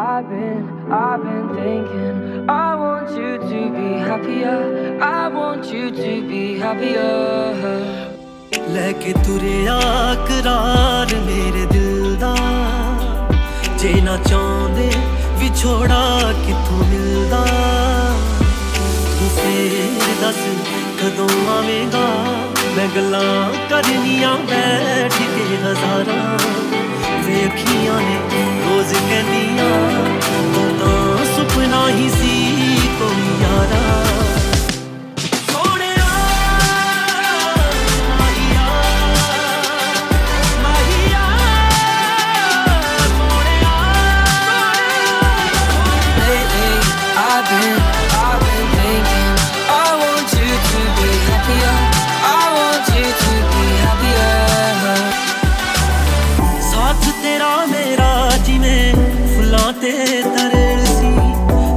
I've been, I've been thinking. I want you to be happier. I want you to be happier. ਲੈ ਕੇ ਤੁਰਿਆ ਕਰਾਰ ਮੇਰੇ ਦਿਲ ਦਾ ਜੇ ਨਾ ਚਾਹੁੰਦੇ ਵਿਛੋੜਾ ਕਿੱਥੋਂ ਮਿਲਦਾ ਤੂੰ ਫੇਰ ਦੱਸ ਕਦੋਂ ਆਵੇਂਗਾ ਮੈਂ ਗੱਲਾਂ ਕਰਨੀਆਂ ਤੇ ਤਰਲ ਸੀ।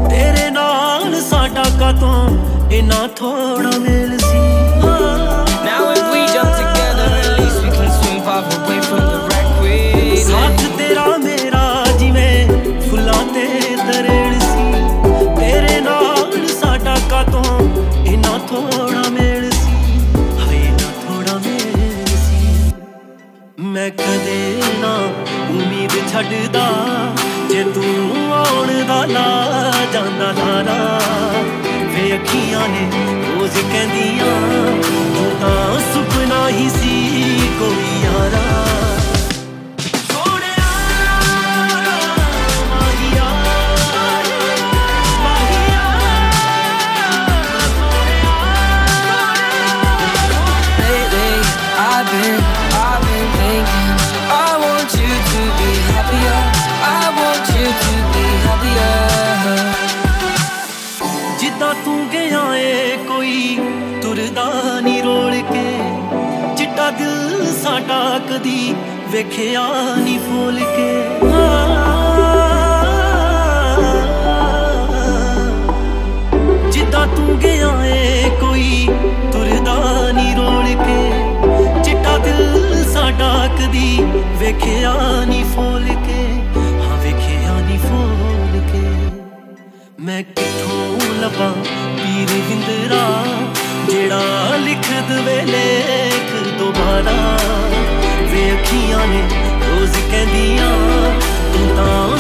ਤੇਰੇ ਨਾਲ ਸਾਡਾ ਕਦੋਂ ਇਨਾ ਥੋੜਾ ਮੇਲ ਸੀ। Now if we jump together, at least we can swing far away from the wreck we ਸਾਥ ਤੇਰਾ ਮੇਰਾ ਜਿਵੇਂ ਫੁੱਲਾਂ ਤੇ ਤਰਲ ਸੀ। ਤੇਰੇ ਨਾਲ ਸਾਡਾ ਕਦੋਂ ਇਨਾ ਥੋੜਾ ਮੇਲ ਸੀ। ਹਾਏ ਨਾ ਥੋੜਾ ਮੇਲ ਸੀ। ਮੈਂ ਕਦੇ ਨਾ ਉਮੀਦ ਛੱਡਦਾ। ਜੇ ਤੂੰ ਆਉਣ ਦਾ ਲਾ ਜਾਂਦਾ ਲਾਰਾ ਵੇ ਅੱਖੀਆਂ ਨੇ ਰੋਜ਼ ਕਹਿੰਦੀਆਂ ਤੂੰ ਤਾਂ ਸੁਪਨਾ ਹੀ ਸੀ ਕੋਈ ਯਾਰਾ। ਜਿੱਦਾਂ ਤੂੰ ਗਿਆ ਏ ਕੋਈ, ਤੁਰਦਾ ਨਹੀਂ ਰੋਲ ਕੇ। ਚਿੱਟਾ ਦਿਲ ਸਾਡਾ ਕਦੀ ਵੇਖਿਆ ਨਹੀਂ ਫੋਲ ਕੇ। ਜਿੱਦਾਂ ਤੂੰ ਗਿਆ ਏ ਕੋਈ, ਤੁਰਦਾ ਨਹੀਂ ਰੋਲ ਕੇ। ਚਿੱਟਾ ਦਿਲ ਸਾਡਾ ਕਦੀ ਮੈਂ ਕਿੱਥੋਂ ਲੱਭਾਂ ਪੀਰ ਵਿੰਦਰਾ ਜਿਹੜਾ ਲਿਖ ਦਵੇ ਲੇਖ ਦੁਬਾਰਾ। ਵੇ ਅੱਖੀਆਂ ਨੇ ਰੋਜ਼ ਕਹਿੰਦੀਆਂ, ਤੂੰ ਤਾਂ